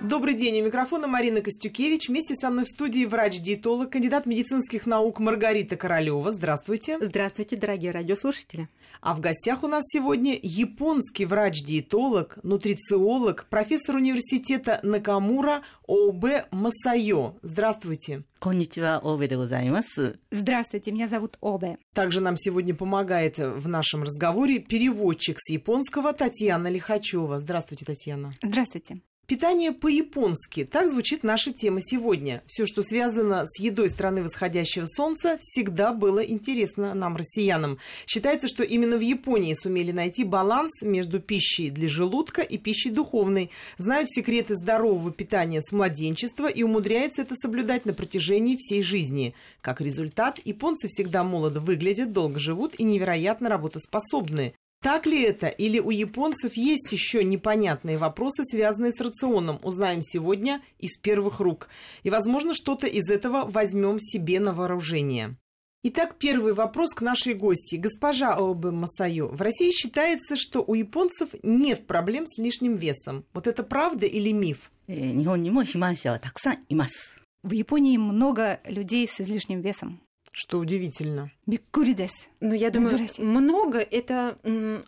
Добрый день. У микрофона Марина Костюкевич. Вместе со мной в студии врач-диетолог, кандидат медицинских наук Маргарита Королева. Здравствуйте. Здравствуйте, дорогие радиослушатели. А в гостях у нас сегодня японский врач-диетолог, нутрициолог, профессор университета Накамура ОБ Масайо. Здравствуйте. Конничева, Обе де. Здравствуйте, меня зовут Обе. Также нам сегодня помогает в нашем разговоре переводчик с японского Татьяна Лихачева. Здравствуйте, Татьяна. Здравствуйте. Питание по-японски. Так звучит наша тема сегодня. Все, что связано с едой страны восходящего солнца, всегда было интересно нам, россиянам. Считается, что именно в Японии сумели найти баланс между пищей для желудка и пищей духовной. Знают секреты здорового питания с младенчества и умудряются это соблюдать на протяжении всей жизни. Как результат, японцы всегда молодо выглядят, долго живут и невероятно работоспособны. Так ли это? Или у японцев есть еще непонятные вопросы, связанные с рационом? Узнаем сегодня из первых рук. И, возможно, что-то из этого возьмем себе на вооружение. Итак, первый вопрос к нашей гости. Госпожа Аобе Масайо, в России считается, что у японцев нет проблем с лишним весом. Вот это правда или миф? В Японии много людей с излишним весом. Что удивительно. Биккуридес. Ну, я думаю, много это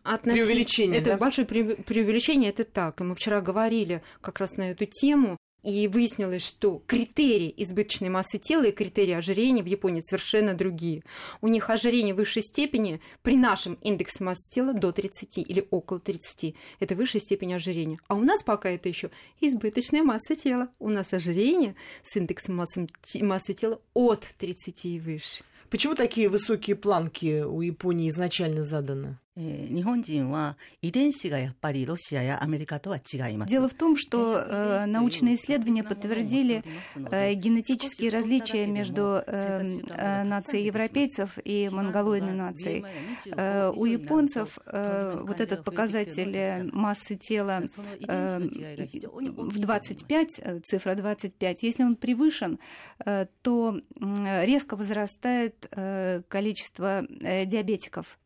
относительно... Преувеличение, Это да? большое преувеличение, это так. И мы вчера говорили как раз на эту тему. И выяснилось, что критерии избыточной массы тела и критерии ожирения в Японии совершенно другие. У них ожирение высшей степени при нашем индексе массы тела до 30 или около 30. Это высшая степень ожирения. А у нас пока это еще избыточная масса тела. У нас ожирение с индексом массы, массы тела от 30 и выше. Почему такие высокие планки у Японии изначально заданы? 日本人は遺伝子がやっぱりロシアやアメリカとは違います。 Дело в том, что э, научные исследования подтвердили э, генетические различия между э, э, нацией европейцев и монголоидной нацией. Э, у японцев э, вот этот показатель э, массы тела э, в 25, э, цифра 25, если он превышен, э, то э, резко возрастает э, количество э, диабетиков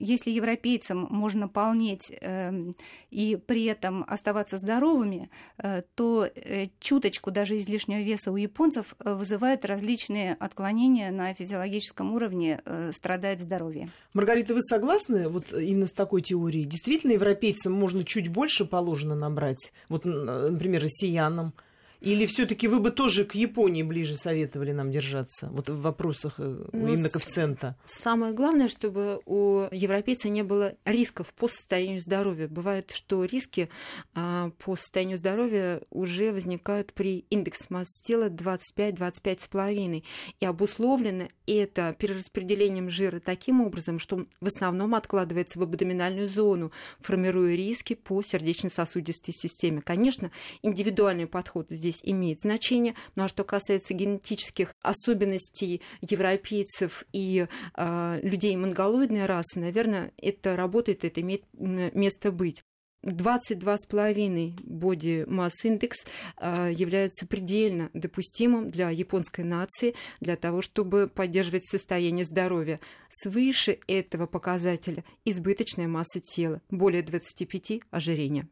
если европейцам можно полнеть э, и при этом оставаться здоровыми, э, то э, чуточку даже излишнего веса у японцев э, вызывает различные отклонения на физиологическом уровне, страдает здоровье. Маргарита, вы согласны вот именно с такой теорией? Действительно, европейцам можно чуть больше положено набрать? Вот, например, россиянам? Или все-таки вы бы тоже к Японии ближе советовали нам держаться? Вот в вопросах ну, именно коэффициента. Самое главное, чтобы у европейца не было рисков по состоянию здоровья. Бывает, что риски а, по состоянию здоровья уже возникают при индексе массы тела 25-25,5. И обусловлено это перераспределением жира таким образом, что он в основном откладывается в абдоминальную зону, формируя риски по сердечно-сосудистой системе. Конечно, индивидуальный подход здесь здесь имеет значение. Ну а что касается генетических особенностей европейцев и э, людей монголоидной расы, наверное, это работает, это имеет место быть. 22,5 body mass index э, является предельно допустимым для японской нации для того, чтобы поддерживать состояние здоровья. Свыше этого показателя избыточная масса тела, более 25 ожирения.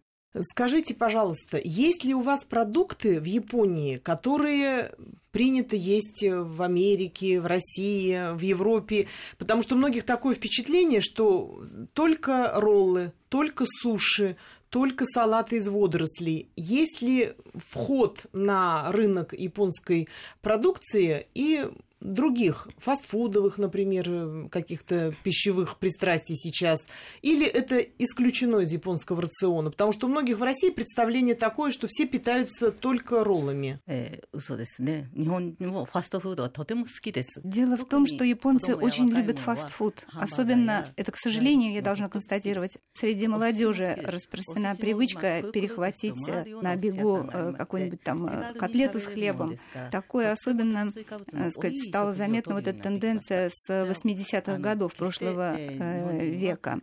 Скажите, пожалуйста, есть ли у вас продукты в Японии, которые принято есть в Америке, в России, в Европе? Потому что у многих такое впечатление, что только роллы, только суши, только салаты из водорослей. Есть ли вход на рынок японской продукции и других фастфудовых, например, каких-то пищевых пристрастий сейчас, или это исключено из японского рациона? Потому что у многих в России представление такое, что все питаются только роллами. Дело в том, что японцы очень любят фастфуд. Особенно, это, к сожалению, я должна констатировать, среди молодежи распространена привычка перехватить на бегу какую-нибудь там котлету с хлебом. Такое особенно, сказать, стала заметна вот эта тенденция с 80-х годов прошлого века.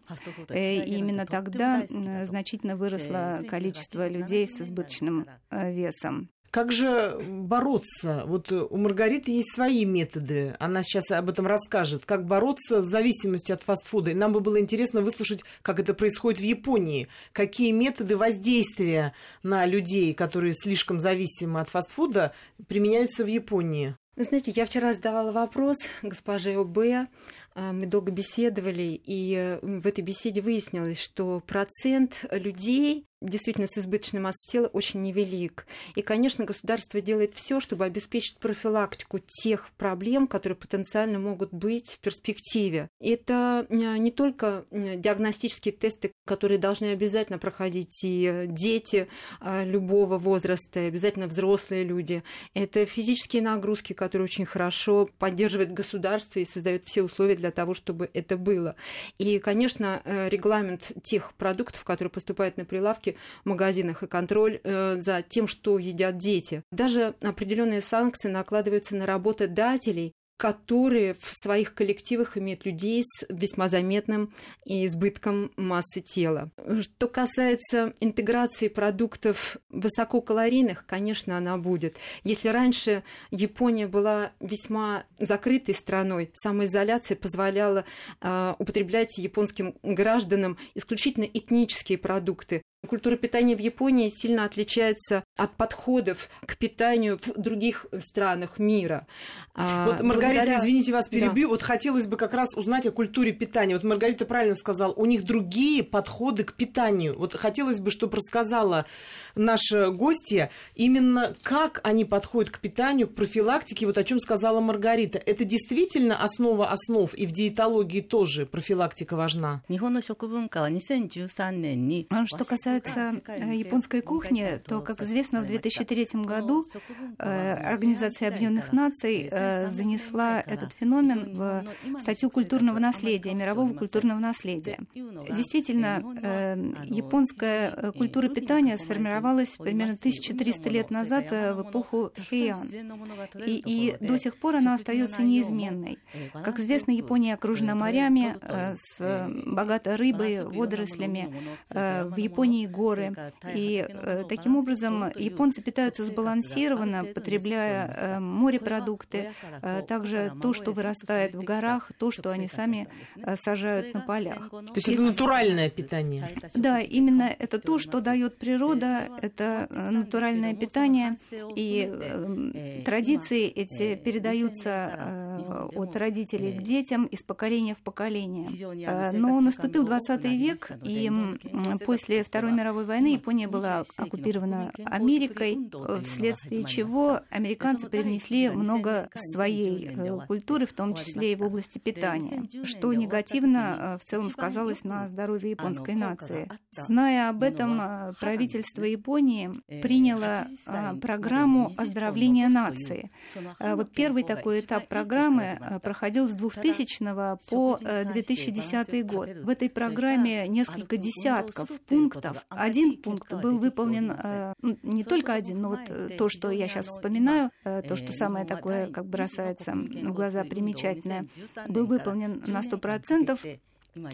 И именно тогда значительно выросло количество людей с избыточным весом. Как же бороться? Вот у Маргариты есть свои методы. Она сейчас об этом расскажет. Как бороться с зависимостью от фастфуда. И нам бы было интересно выслушать, как это происходит в Японии. Какие методы воздействия на людей, которые слишком зависимы от фастфуда, применяются в Японии? Вы знаете, я вчера задавала вопрос госпоже ОБ, мы долго беседовали, и в этой беседе выяснилось, что процент людей, действительно с избыточной массой тела очень невелик. И, конечно, государство делает все, чтобы обеспечить профилактику тех проблем, которые потенциально могут быть в перспективе. Это э, не только э, диагностические тесты, которые должны обязательно проходить и дети э, любого возраста, и обязательно взрослые люди. Это физические нагрузки, которые очень хорошо поддерживает государство и создает все условия для того, чтобы это было. И, конечно, регламент тех продуктов, которые поступают на прилавки, в магазинах и контроль э, за тем, что едят дети. Даже определенные санкции накладываются на работодателей, которые в своих коллективах имеют людей с весьма заметным избытком массы тела. Что касается интеграции продуктов высококалорийных, конечно, она будет. Если раньше Япония была весьма закрытой страной, самоизоляция позволяла э, употреблять японским гражданам исключительно этнические продукты, Культура питания в Японии сильно отличается от подходов к питанию в других странах мира. А, вот, Маргарита, Благодаря... извините, вас перебью. Да. Вот хотелось бы как раз узнать о культуре питания. Вот Маргарита правильно сказала, у них другие подходы к питанию. Вот хотелось бы, чтобы рассказала наша гостья именно как они подходят к питанию, к профилактике, вот о чем сказала Маргарита. Это действительно основа основ, и в диетологии тоже профилактика важна. Что касается касается э, японской кухни, то, как известно, в 2003 году э, Организация Объединенных Наций э, занесла этот феномен в статью культурного наследия, мирового культурного наследия. Действительно, японская культура питания сформировалась примерно 1300 лет назад в эпоху Хэйан, и, и до сих пор она остается неизменной. Как известно, Япония окружена морями с богатой рыбой, водорослями. В Японии горы. И э, таким образом японцы питаются сбалансированно, потребляя э, морепродукты, э, также то, что вырастает в горах, то, что они сами сажают на полях. То есть это натуральное питание? Да, именно это то, что дает природа, это натуральное питание, и традиции эти передаются от родителей к детям из поколения в поколение. Но наступил 20 век, и после Второй мировой войны Япония была оккупирована Америкой, вследствие чего американцы привнесли много своей э, культуры, в том числе и в области питания, что негативно э, в целом сказалось на здоровье японской нации. Зная об этом, э, правительство Японии приняло программу оздоровления нации. Вот первый такой этап программы проходил с 2000 по 2010 год. В этой программе несколько десятков пунктов. один пункт был выполнен, э, ну, не только один, но вот э, то, что я сейчас вспоминаю, э, то, что самое такое, как бросается в глаза примечательное, был выполнен на 100%.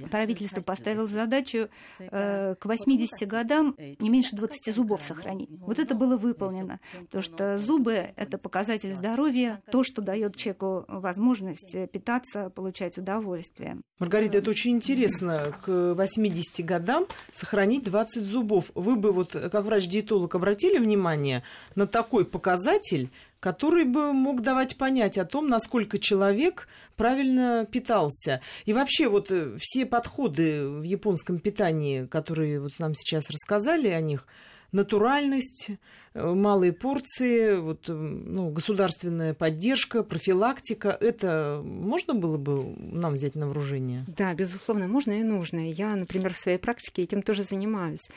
Правительство поставило задачу э, к 80 годам не меньше 20 зубов сохранить. Вот это было выполнено, потому что зубы – это показатель здоровья, то, что дает человеку возможность питаться, получать удовольствие. Маргарита, это очень интересно, к 80 годам сохранить 20 зубов. Вы бы вот, как врач-диетолог, обратили внимание на такой показатель, который бы мог давать понять о том, насколько человек правильно питался. И вообще вот э, все подходы в японском питании, которые вот нам сейчас рассказали о них, натуральность, Э, малые порции, вот, э, ну, государственная поддержка, профилактика, это можно было бы нам взять на вооружение? Да, безусловно, можно и нужно. Я, например, в своей практике этим тоже занимаюсь.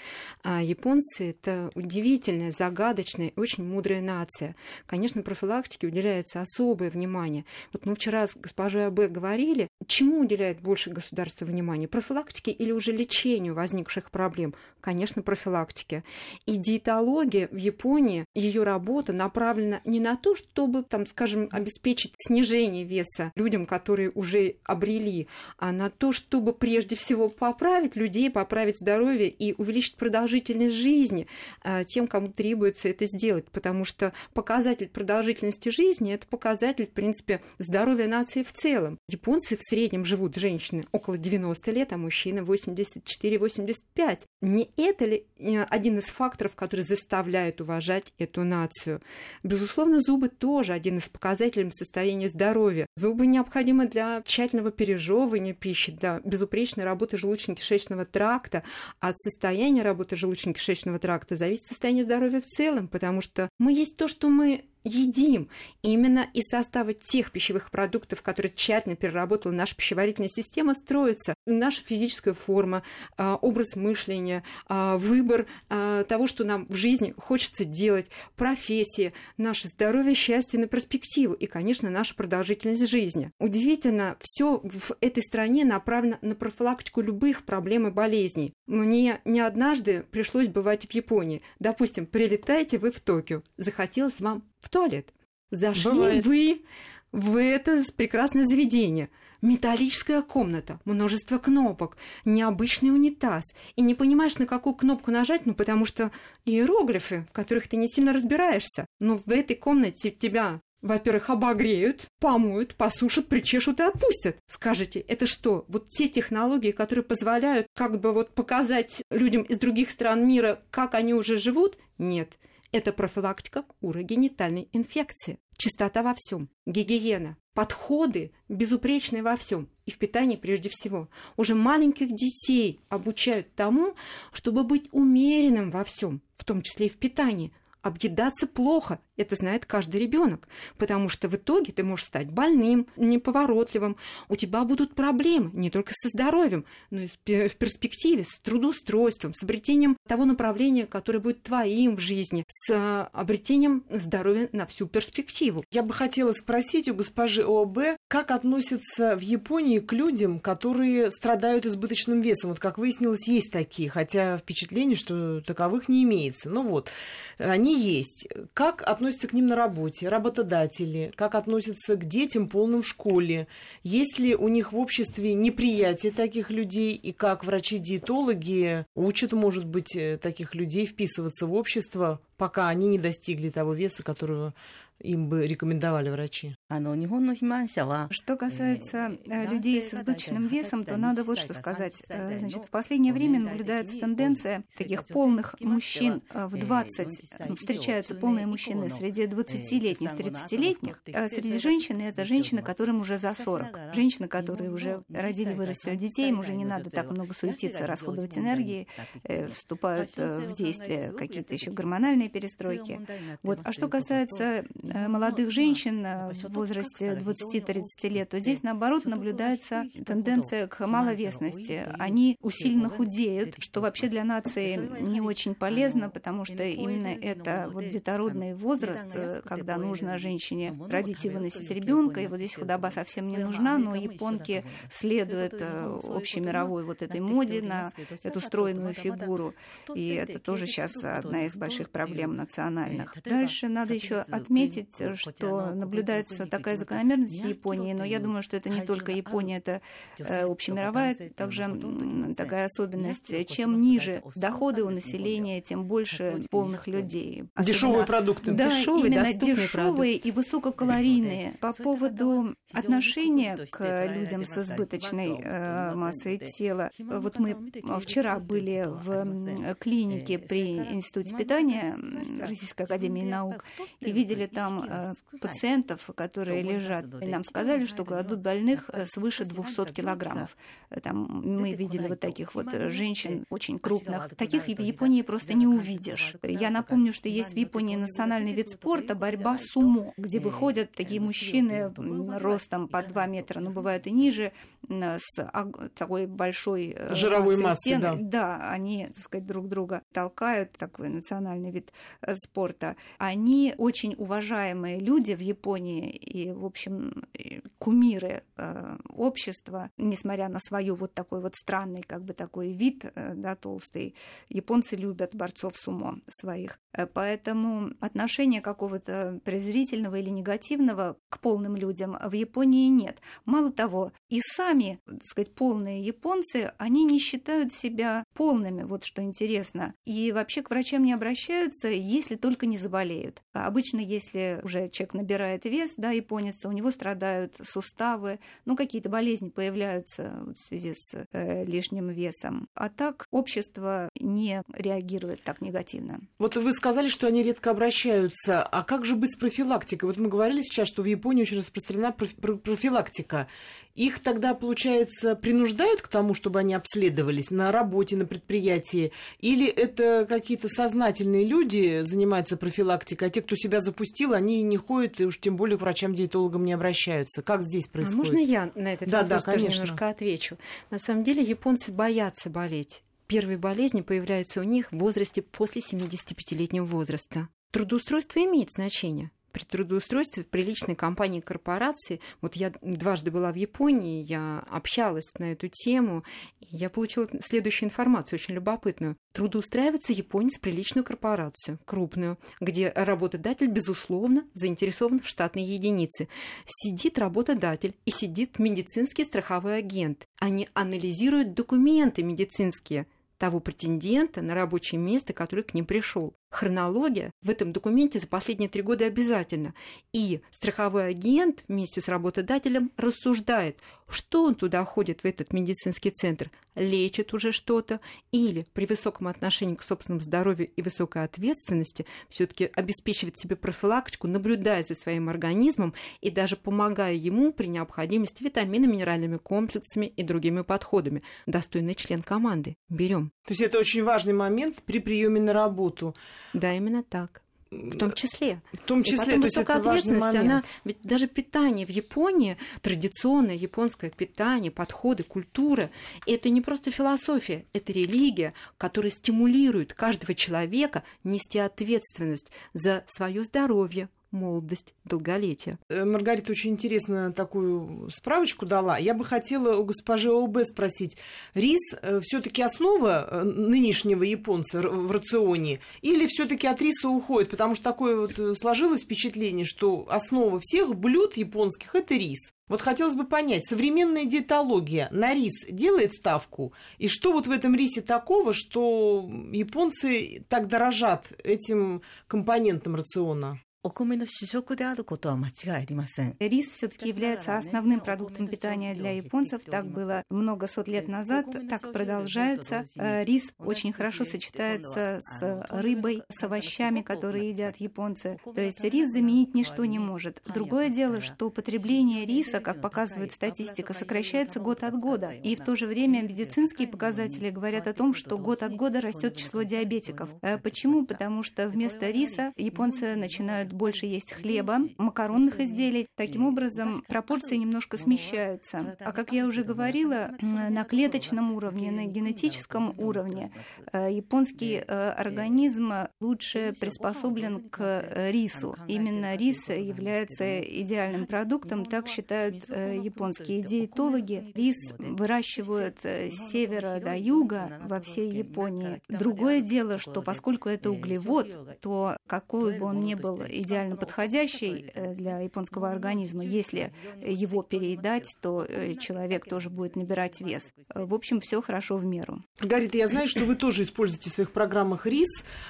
А японцы — это удивительная, загадочная, очень мудрая нация. Конечно, профилактике уделяется особое внимание. Вот мы вчера с госпожой АБ говорили, чему уделяет больше государство внимания? Профилактике или уже лечению возникших проблем? Конечно, профилактике. И диетология в Японии, ее работа направлена не на то, чтобы, там, скажем, обеспечить снижение веса людям, которые уже обрели, а на то, чтобы прежде всего поправить людей, поправить здоровье и увеличить продолжительность жизни э, тем, кому требуется это сделать. Потому что показатель продолжительности жизни – это показатель, в принципе, здоровья нации в целом. Японцы в среднем живут, женщины, около 90 лет, а мужчины 84-85. Не это ли э, один из факторов, который заставляет уважать эту нацию? Безусловно, зубы тоже один из показателей состояния здоровья. Зубы необходимы для тщательного пережевывания пищи, для безупречной работы желудочно-кишечного тракта. От состояния работы желудочно-кишечного тракта зависит состояние здоровья в целом, потому что мы есть то, что мы едим. Именно из состава тех пищевых продуктов, которые тщательно переработала наша пищеварительная система, строится наша физическая форма, а, образ мышления, а, выбор а, того, что нам в жизни хочется делать, профессия, наше здоровье, счастье на перспективу и, конечно, наша продолжительность жизни. Удивительно, все в этой стране направлено на профилактику любых проблем и болезней. Мне не однажды пришлось бывать в Японии. Допустим, прилетаете вы в Токио, захотелось вам в туалет. Зашли Бывает. вы в это прекрасное заведение. Металлическая комната, множество кнопок, необычный унитаз. И не понимаешь, на какую кнопку нажать, ну потому что иероглифы, в которых ты не сильно разбираешься. Но в этой комнате тебя во-первых, обогреют, помоют, посушат, причешут и отпустят. Скажите, это что? Вот те технологии, которые позволяют как бы вот показать людям из других стран мира, как они уже живут? Нет. Это профилактика урогенитальной инфекции. Чистота во всем, гигиена, подходы безупречные во всем. И в питании прежде всего. Уже маленьких детей обучают тому, чтобы быть умеренным во всем, в том числе и в питании. Объедаться плохо это знает каждый ребенок, потому что в итоге ты можешь стать больным, неповоротливым, у тебя будут проблемы не только со здоровьем, но и в перспективе с трудоустройством, с обретением того направления, которое будет твоим в жизни, с а, обретением здоровья на всю перспективу. Я бы хотела спросить у госпожи ОБ, как относятся в Японии к людям, которые страдают избыточным весом. Вот как выяснилось, есть такие, хотя впечатление, что таковых не имеется. Ну вот, они есть. Как относятся к ним на работе, работодатели, как относятся к детям полным в школе, есть ли у них в обществе неприятие таких людей, и как врачи-диетологи учат, может быть, э, таких людей вписываться в общество, пока они не достигли того веса, которого им бы рекомендовали врачи? Что касается э, людей с избыточным весом, то надо вот что сказать. Э, значит, в последнее время наблюдается тенденция таких полных мужчин э, в 20, ну, встречаются полные мужчины среди 20-летних, 30-летних, а среди женщин это женщины, которым уже за 40. Женщины, которые уже родили, вырастили детей, им уже не надо так много суетиться, расходовать энергии, вступают в действие какие-то еще гормональные перестройки. Вот. А что касается Э, молодых женщин э, в возрасте 20-30 лет, то здесь, наоборот, наблюдается тенденция к маловесности. Они усиленно худеют, что вообще для нации не очень полезно, потому что именно это вот детородный возраст, э, когда нужно женщине родить и выносить ребенка, и вот здесь худоба совсем не нужна, но японки следуют общемировой вот этой моде на эту стройную фигуру, и это тоже сейчас одна из больших проблем национальных. Дальше надо еще отметить, отметить, что наблюдается такая закономерность в Японии, но я думаю, что это не только Япония, это э, общемировая также такая особенность. Чем ниже доходы у населения, тем больше полных людей. Дешевые продукты. Да, дешевые, именно дешевые и высококалорийные. По поводу отношения к людям с избыточной э, массой тела. Вот мы вчера были в клинике при Институте питания Российской Академии наук и видели там там э, пациентов, которые лежат, и нам сказали, что кладут больных э, свыше 200 килограммов. Там мы видели вот таких вот женщин очень крупных. Таких в Японии просто не увидишь. Я напомню, что есть в Японии национальный вид спорта борьба сумо, где выходят такие мужчины ростом по 2 метра, но бывают и ниже, с такой большой э, жировой массой, да. да, они, так сказать, друг друга толкают, такой национальный вид спорта. Они очень уважают уважаемые люди в Японии и, в общем, кумиры э, общества, несмотря на свою вот такой вот странный, как бы такой вид, э, да, толстый. Японцы любят борцов сумо своих. Э, поэтому отношения какого-то презрительного или негативного к полным людям в Японии нет. Мало того, и сами, так сказать, полные японцы, они не считают себя полными, вот что интересно. И вообще к врачам не обращаются, если только не заболеют. Обычно, если уже человек набирает вес, да, японец, у него страдают суставы, ну, какие-то болезни появляются в связи с э, лишним весом. А так общество не реагирует так негативно. Вот вы сказали, что они редко обращаются. А как же быть с профилактикой? Вот мы говорили сейчас, что в Японии очень распространена профилактика. Их тогда, получается, принуждают к тому, чтобы они обследовались на работе, на предприятии? Или это какие-то сознательные люди занимаются профилактикой, а те, кто себя запустил, они не ходят и уж тем более к врачам-диетологам не обращаются? Как здесь происходит? А можно я на этот да, вопрос да, тоже немножко отвечу? На самом деле японцы боятся болеть. Первые болезни появляются у них в возрасте после 75-летнего возраста. Трудоустройство имеет значение при трудоустройстве в приличной компании корпорации. Вот я дважды была в Японии, я общалась на эту тему, и я получила следующую информацию, очень любопытную. Трудоустраивается японец в приличную корпорацию, крупную, где работодатель, безусловно, заинтересован в штатной единице. Сидит работодатель и сидит медицинский страховой агент. Они анализируют документы медицинские того претендента на рабочее место, который к ним пришел хронология в этом документе за последние три года обязательно. И страховой агент вместе с работодателем рассуждает, что он туда ходит, в этот медицинский центр, лечит уже что-то, или при высоком отношении к собственному здоровью и высокой ответственности все-таки обеспечивает себе профилактику, наблюдая за своим организмом и даже помогая ему при необходимости витаминами, минеральными комплексами и другими подходами. Достойный член команды. Берем. То есть это очень важный момент при приеме на работу. Да, именно так. В том числе. В том числе, и потом высокая ответственность, она, ведь даже питание в Японии, традиционное японское питание, подходы, культура, это не просто философия, это религия, которая стимулирует каждого человека нести ответственность за свое здоровье, молодость, долголетие. Э, Маргарита очень интересно такую справочку дала. Я бы хотела у госпожи ОБ спросить, рис все-таки основа э, нынешнего японца в рационе или все-таки от риса уходит? Потому что такое вот э, сложилось впечатление, что основа всех блюд японских это рис. Вот хотелось бы понять, современная диетология на рис делает ставку? И что вот в этом рисе такого, что японцы так дорожат этим компонентом рациона? Рис все-таки является основным продуктом питания для японцев. Так было много сот лет назад, так продолжается. Рис очень хорошо сочетается с рыбой, с овощами, которые едят японцы. То есть рис заменить ничто не может. Другое дело, что потребление риса, как показывает статистика, сокращается год от года. И в то же время медицинские показатели говорят о том, что год от года растет число диабетиков. Почему? Потому что вместо риса японцы начинают больше есть хлеба, макаронных изделий. Таким образом, пропорции немножко смещаются. А как я уже говорила, на клеточном уровне, на генетическом уровне э, японский э, организм лучше приспособлен к э, рису. Именно рис является идеальным продуктом, так считают японские диетологи. Рис выращивают с севера до юга во всей Японии. Другое дело, что поскольку это углевод, то какой бы он ни был идеально подходящий э, для японского организма, если его переедать, то э, человек тоже будет набирать вес. Э, В общем, все хорошо в меру. Маргарита, я знаю, что вы тоже используете в своих программах рис.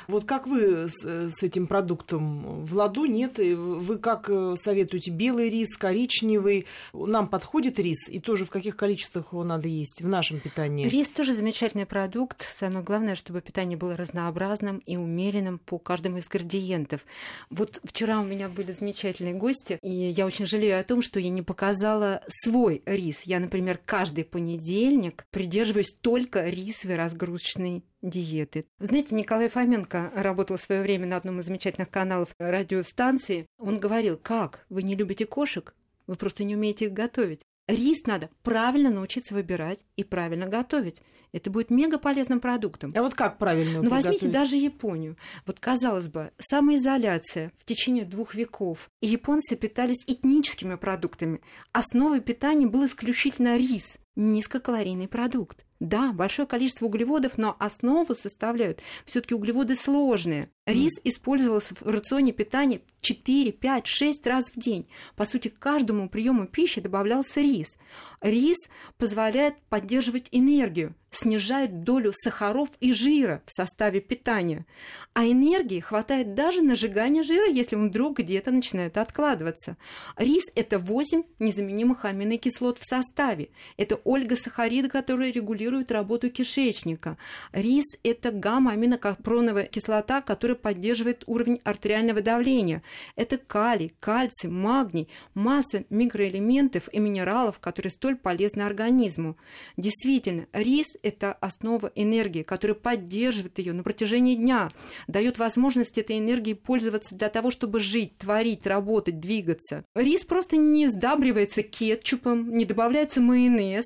Вот как вы с, с этим продуктом? В ладу нет? Вы как э, советуете? Белый рис, коричневый? Нам подходит рис? И тоже в каких количествах его надо есть в нашем питании? Рис тоже замечательный продукт. Самое главное, чтобы питание было разнообразным и умеренным по каждому из градиентов. Вот вчера у меня были замечательные гости, и я очень жалею о том, что я не показала свой рис. Я, например, каждый понедельник придерживаюсь только рисовой разгрузочной диеты. Знаете, Николай Фоменко работал в свое время на одном из замечательных каналов радиостанции. Он говорил, как, вы не любите кошек? Вы просто не умеете их готовить. Рис надо правильно научиться выбирать и правильно готовить. Это будет мега полезным продуктом. А вот как правильно Ну, возьмите даже Японию. Вот, казалось бы, самоизоляция в течение двух веков. И японцы питались этническими продуктами. Основой питания был исключительно рис, низкокалорийный продукт. Да, большое количество углеводов, но основу составляют все-таки углеводы сложные. Рис использовался в рационе питания 4, 5, 6 раз в день. По сути, к каждому приему пищи добавлялся рис. Рис позволяет поддерживать энергию, снижает долю сахаров и жира в составе питания. А энергии хватает даже на сжигание жира, если он вдруг где-то начинает откладываться. Рис – это 8 незаменимых аминокислот в составе. Это ольгосахариды, которые регулируют работу кишечника. Рис – это гамма-аминокапроновая кислота, которая поддерживает уровень артериального давления. Это калий, кальций, магний, масса микроэлементов и минералов, которые столь полезны организму. Действительно, рис – это основа энергии, которая поддерживает ее на протяжении дня, дает возможность этой энергией пользоваться для того, чтобы жить, творить, работать, двигаться. Рис просто не сдабривается кетчупом, не добавляется майонез,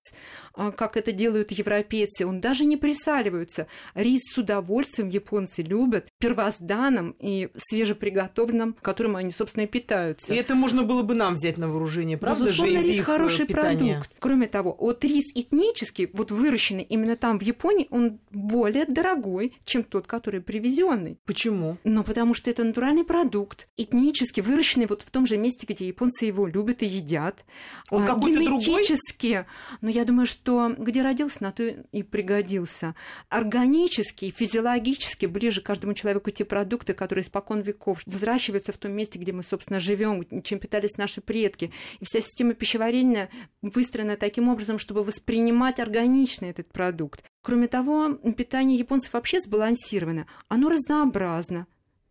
а, как это делают европейцы, он даже не присаливается. Рис с удовольствием японцы любят, первозданным и свежеприготовленным, которым они, собственно, и питаются. И это можно было бы нам взять на вооружение, правда Безусловно, же, рис хороший питания? продукт. Кроме того, вот рис этнический, вот выращенный именно там, в Японии, он более дорогой, чем тот, который привезенный. Почему? Ну, потому что это натуральный продукт, этнически выращенный вот в том же месте, где японцы его любят и едят. Он А, какой-то другой? Генетически, но я думаю, что где родился, на то и пригодился. Органически, физиологически ближе каждому человеку те продукты, которые испокон веков взращиваются в том месте, где мы, собственно, живем, чем питались наши предки. И вся система пищеварения выстроена таким образом, чтобы воспринимать органично этот продукт. Кроме того, питание японцев вообще сбалансировано. Оно разнообразно.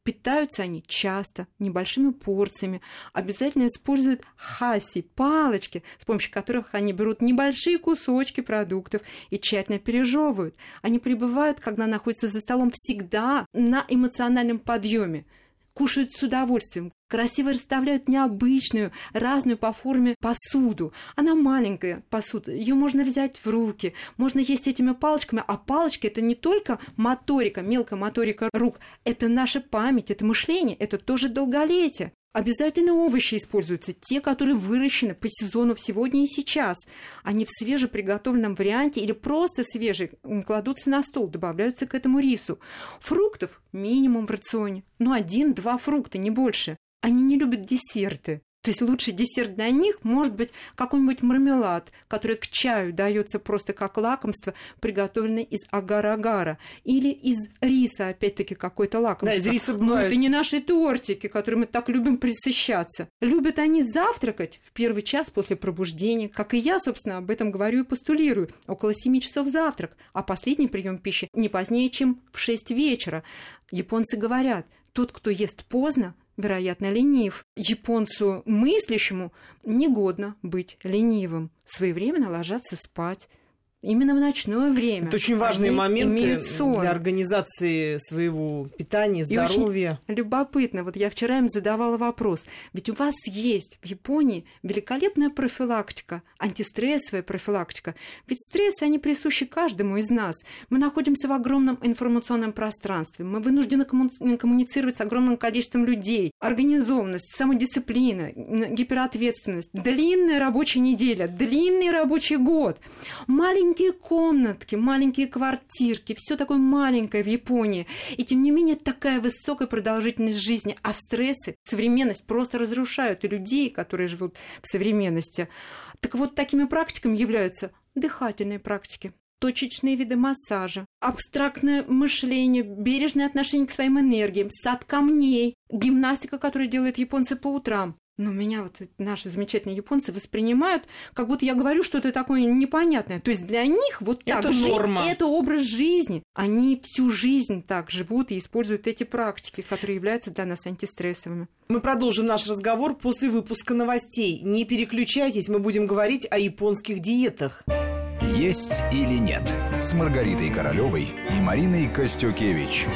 Питаются они часто, небольшими порциями. Обязательно используют хаси, палочки, с помощью которых они берут небольшие кусочки продуктов и тщательно пережевывают. Они пребывают, когда находятся за столом, всегда на эмоциональном подъеме кушают с удовольствием, красиво расставляют необычную, разную по форме посуду. Она маленькая посуда, ее можно взять в руки, можно есть этими палочками, а палочки это не только моторика, мелкая моторика рук, это наша память, это мышление, это тоже долголетие. Обязательно овощи используются, те, которые выращены по сезону сегодня и сейчас. Они в свежеприготовленном варианте или просто свежие кладутся на стол, добавляются к этому рису. Фруктов минимум в рационе. Ну, один-два фрукта, не больше. Они не любят десерты. То есть лучший десерт для них может быть какой-нибудь мармелад, который к чаю дается просто как лакомство, приготовленное из агар-агара. Или из риса, опять-таки, какое-то лакомство. Да, из риса Но бывает. это не наши тортики, которыми мы так любим присыщаться. Любят они завтракать в первый час после пробуждения. Как и я, собственно, об этом говорю и постулирую. Около 7 часов завтрак, а последний прием пищи не позднее, чем в 6 вечера. Японцы говорят, тот, кто ест поздно, вероятно, ленив. Японцу мыслящему негодно быть ленивым. Своевременно ложаться спать. Именно в ночное время. Это очень имеют сон. для организации своего питания, И очень здоровья. Любопытно, вот я вчера им задавала вопрос, ведь у вас есть в Японии великолепная профилактика, антистрессовая профилактика, ведь стрессы, они присущи каждому из нас. Мы находимся в огромном информационном пространстве, мы вынуждены комму- коммуницировать с огромным количеством людей, организованность, самодисциплина, гиперответственность, длинная рабочая неделя, длинный рабочий год, маленькие комнатки, маленькие квартирки, все такое маленькое в Японии. И тем не менее такая высокая продолжительность жизни, а стрессы, современность просто разрушают и людей, которые живут в современности. Так вот, такими практиками являются дыхательные практики, точечные виды массажа, абстрактное мышление, бережное отношение к своим энергиям, сад камней, гимнастика, которую делают японцы по утрам. Но меня вот наши замечательные японцы воспринимают, как будто я говорю что-то такое непонятное. То есть для них вот так Это жить норма. это образ жизни. Они всю жизнь так живут и используют эти практики, которые являются для нас антистрессовыми. Мы продолжим наш разговор после выпуска новостей. Не переключайтесь, мы будем говорить о японских диетах. «Есть или нет» с Маргаритой Королевой и Мариной Костюкевич.